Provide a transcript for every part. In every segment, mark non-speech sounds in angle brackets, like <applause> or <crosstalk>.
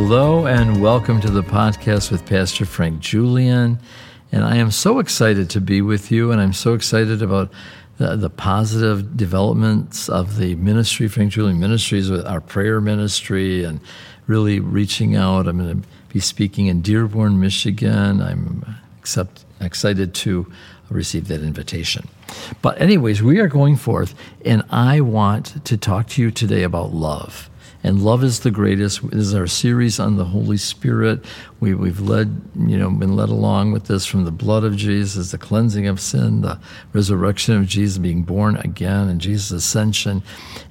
Hello, and welcome to the podcast with Pastor Frank Julian. And I am so excited to be with you, and I'm so excited about the, the positive developments of the ministry, Frank Julian Ministries, with our prayer ministry, and really reaching out. I'm going to be speaking in Dearborn, Michigan. I'm accept, excited to receive that invitation. But, anyways, we are going forth, and I want to talk to you today about love and love is the greatest. This is our series on the Holy Spirit. We, we've led, you know, been led along with this from the blood of Jesus, the cleansing of sin, the resurrection of Jesus, being born again, and Jesus' ascension,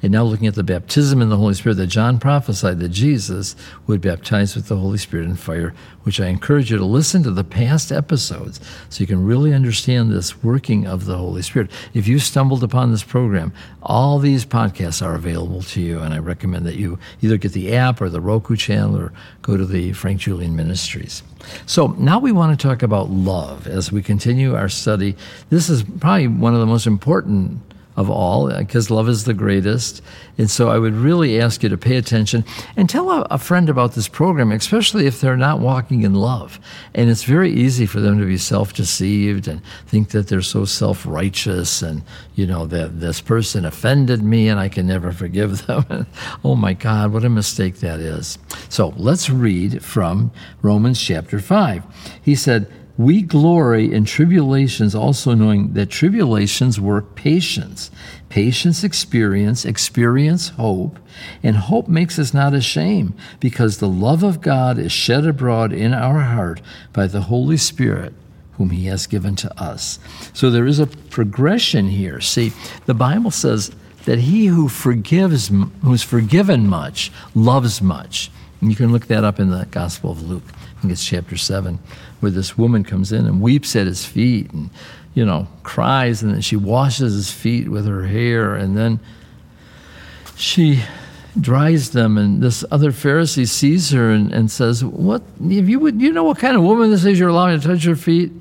and now looking at the baptism in the Holy Spirit that John prophesied that Jesus would baptize with the Holy Spirit and fire, which I encourage you to listen to the past episodes so you can really understand this working of the Holy Spirit. If you stumbled upon this program, all these podcasts are available to you, and I recommend that you either get the app or the Roku channel or go to the Frank Julian Ministries. So now we want to talk about love as we continue our study. This is probably one of the most important of all, uh, because love is the greatest. And so I would really ask you to pay attention and tell a, a, friend about this program, especially if they're not walking in love. And it's very easy for them to be self deceived and think that they're so self righteous and, you know, that this person offended me and I can never forgive <laughs> them. oh my God, what a mistake that is. So let's read from Romans chapter 5. He said, we glory in tribulations, also knowing that tribulations work patience. Patience, experience, experience, hope, and hope makes us not ashamed, because the love of God is shed abroad in our heart by the Holy Spirit whom he has given to us. So there is a progression here. See, the Bible says that he who forgives, who's forgiven much, loves much. You can look that up in the Gospel of Luke. I think it's chapter 7 where this woman comes in and weeps at his feet and, you know, cries, and then she washes his feet with her hair, and then she dries them. And this other Pharisee sees her and, and says, What, if you would, you know what kind of woman this is you're allowing to touch her feet?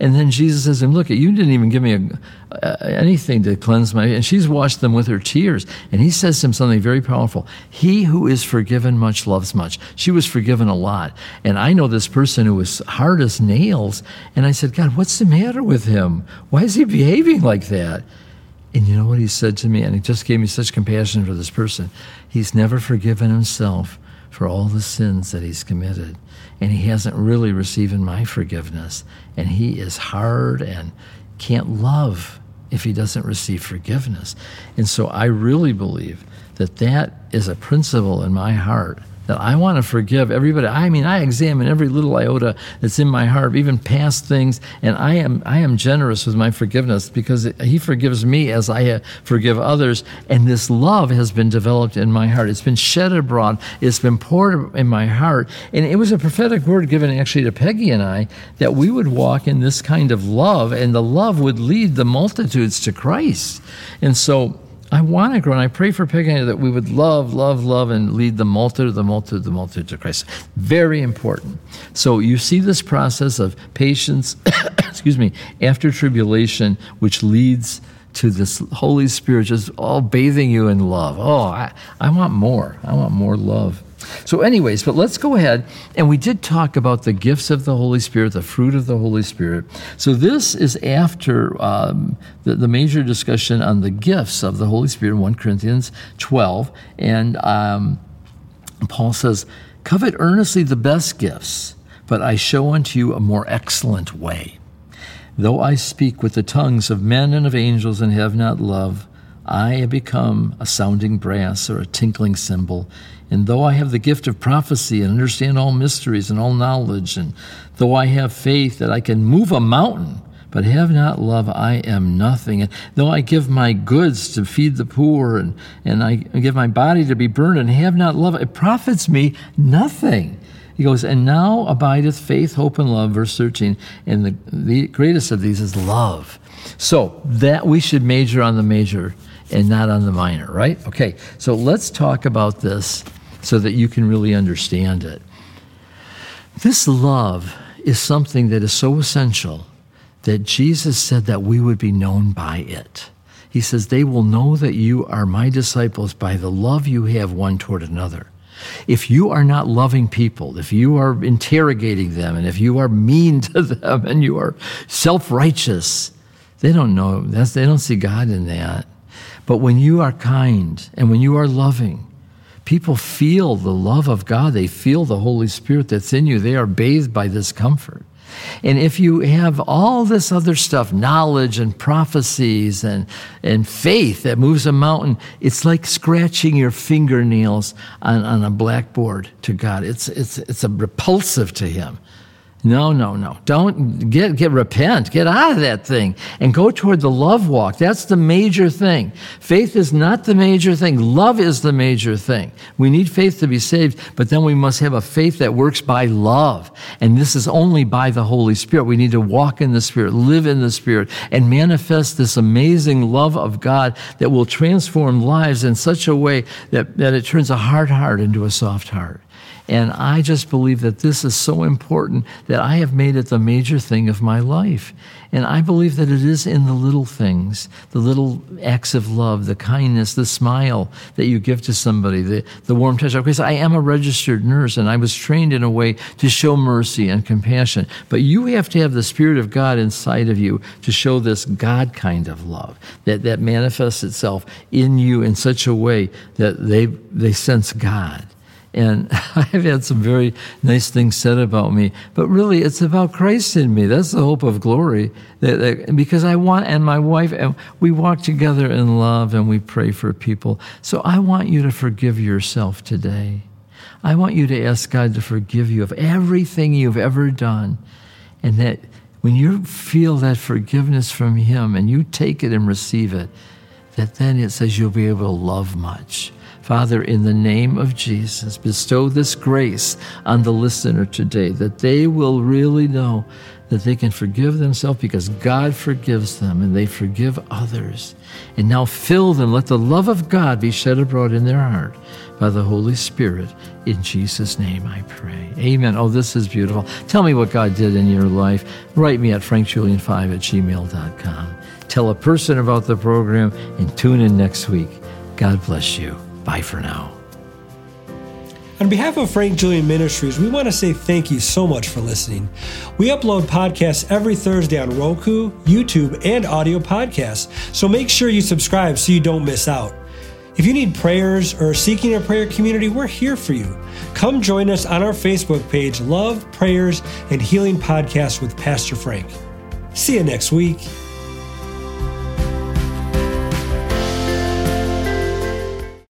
And then Jesus says to him, Look, you didn't even give me a, anything to cleanse my. And she's washed them with her tears. And he says to him something very powerful He who is forgiven much loves much. She was forgiven a lot. And I know this person who was hard as nails. And I said, God, what's the matter with him? Why is he behaving like that? And you know what he said to me? And he just gave me such compassion for this person. He's never forgiven himself for all the sins that he's committed and he hasn't really received my forgiveness. And he is hard and can't love if he doesn't receive forgiveness. And so I really believe that that is a principle in my heart that I want to forgive everybody. I mean, I examine every little iota that's in my heart, even past things, and I am I am generous with my forgiveness because He forgives me as I forgive others. And this love has been developed in my heart. It's been shed abroad. It's been poured in my heart. And it was a prophetic word given actually to Peggy and I that we would walk in this kind of love, and the love would lead the multitudes to Christ. And so I want to grow, and I pray for Peggy that we would love, love, love, and lead the multitude, the multitude, the multitude to Christ. Very important. So you see this process of patience, <coughs> excuse me, after tribulation, which leads to this Holy Spirit just all bathing you in love. Oh, I, I want more. I want more love. So, anyways, but let's go ahead. And we did talk about the gifts of the Holy Spirit, the fruit of the Holy Spirit. So, this is after um, the, the, major discussion on the gifts of the Holy Spirit in 1 Corinthians 12. And um, Paul says, Covet earnestly the best gifts, but I show unto you a more excellent way. Though I speak with the tongues of men and of angels and have not love, I have become a sounding brass or a tinkling cymbal. And though I have the gift of prophecy and understand all mysteries and all knowledge, and though I have faith that I can move a mountain, but have not love, I am nothing. And though I give my goods to feed the poor, and, and I give my body to be burned, and have not love, it profits me nothing. He goes, and now abideth faith, hope, and love, verse 13. And the, the greatest of these is love. So that we should major on the major and not on the minor, right? Okay, so let's talk about this so that you can really understand it. This love is something that is so essential that Jesus said that we would be known by it. He says, They will know that you are my disciples by the love you have one toward another. If you are not loving people, if you are interrogating them, and if you are mean <laughs> to them and you are self righteous, they don't know, they don't see God in that. But when you are kind and when you are loving, people feel the love of God. They feel the Holy Spirit that's in you. They are bathed by this comfort. And if you have all this other stuff, knowledge and prophecies and, and faith that moves a mountain, it's like scratching your fingernails on, on a blackboard to God. It's, it's, it's a repulsive to Him. No, no, no. Don't get, get repent. Get out of that thing and go toward the love walk. That's the major thing. Faith is not the major thing. Love is the major thing. We need faith to be saved, but then we must have a faith that works by love. And this is only by the Holy Spirit. We need to walk in the Spirit, live in the Spirit, and manifest this amazing love of God that will transform lives in such a way that, that it turns a hard heart into a soft heart. And I just believe that this is so important that I have made it the major thing of my life. And I believe that it is in the little things, the little acts of love, the kindness, the smile that you give to somebody, the, the warm touch. Because I am a registered nurse and I was trained in a way to show mercy and compassion. But you have to have the Spirit of God inside of you to show this God kind of love that, that manifests itself in you in such a way that they, they sense God. And <laughs> I've had some very nice things said about me, but really it's about Christ in me. That's the hope of glory. That, that, because I want, and my wife, and we walk together in love and we pray for people. So I want you to forgive yourself today. I want you to ask God to forgive you of everything you've ever done. And that when you feel that forgiveness from Him and you take it and receive it, that then it says you'll be able to love much Father, in the name of Jesus, bestow this grace on the listener today that they will really know that they can forgive themselves because God forgives them and they forgive others. And now fill them, let the love of God be shed abroad in their heart by the Holy Spirit. In Jesus' name I pray. Amen. Oh, this is beautiful. Tell me what God did in your life. Write me at frankjulian5 at gmail.com. Tell a person about the program and tune in next week. God bless you. Bye for now. On behalf of Frank Julian Ministries, we want to say thank you so much for listening. We upload podcasts every Thursday on Roku, YouTube, and audio podcasts, so make sure you subscribe so you don't miss out. If you need prayers or seeking a prayer community, we're here for you. Come join us on our Facebook page, Love, Prayers, and Healing Podcast with Pastor Frank. See you next week.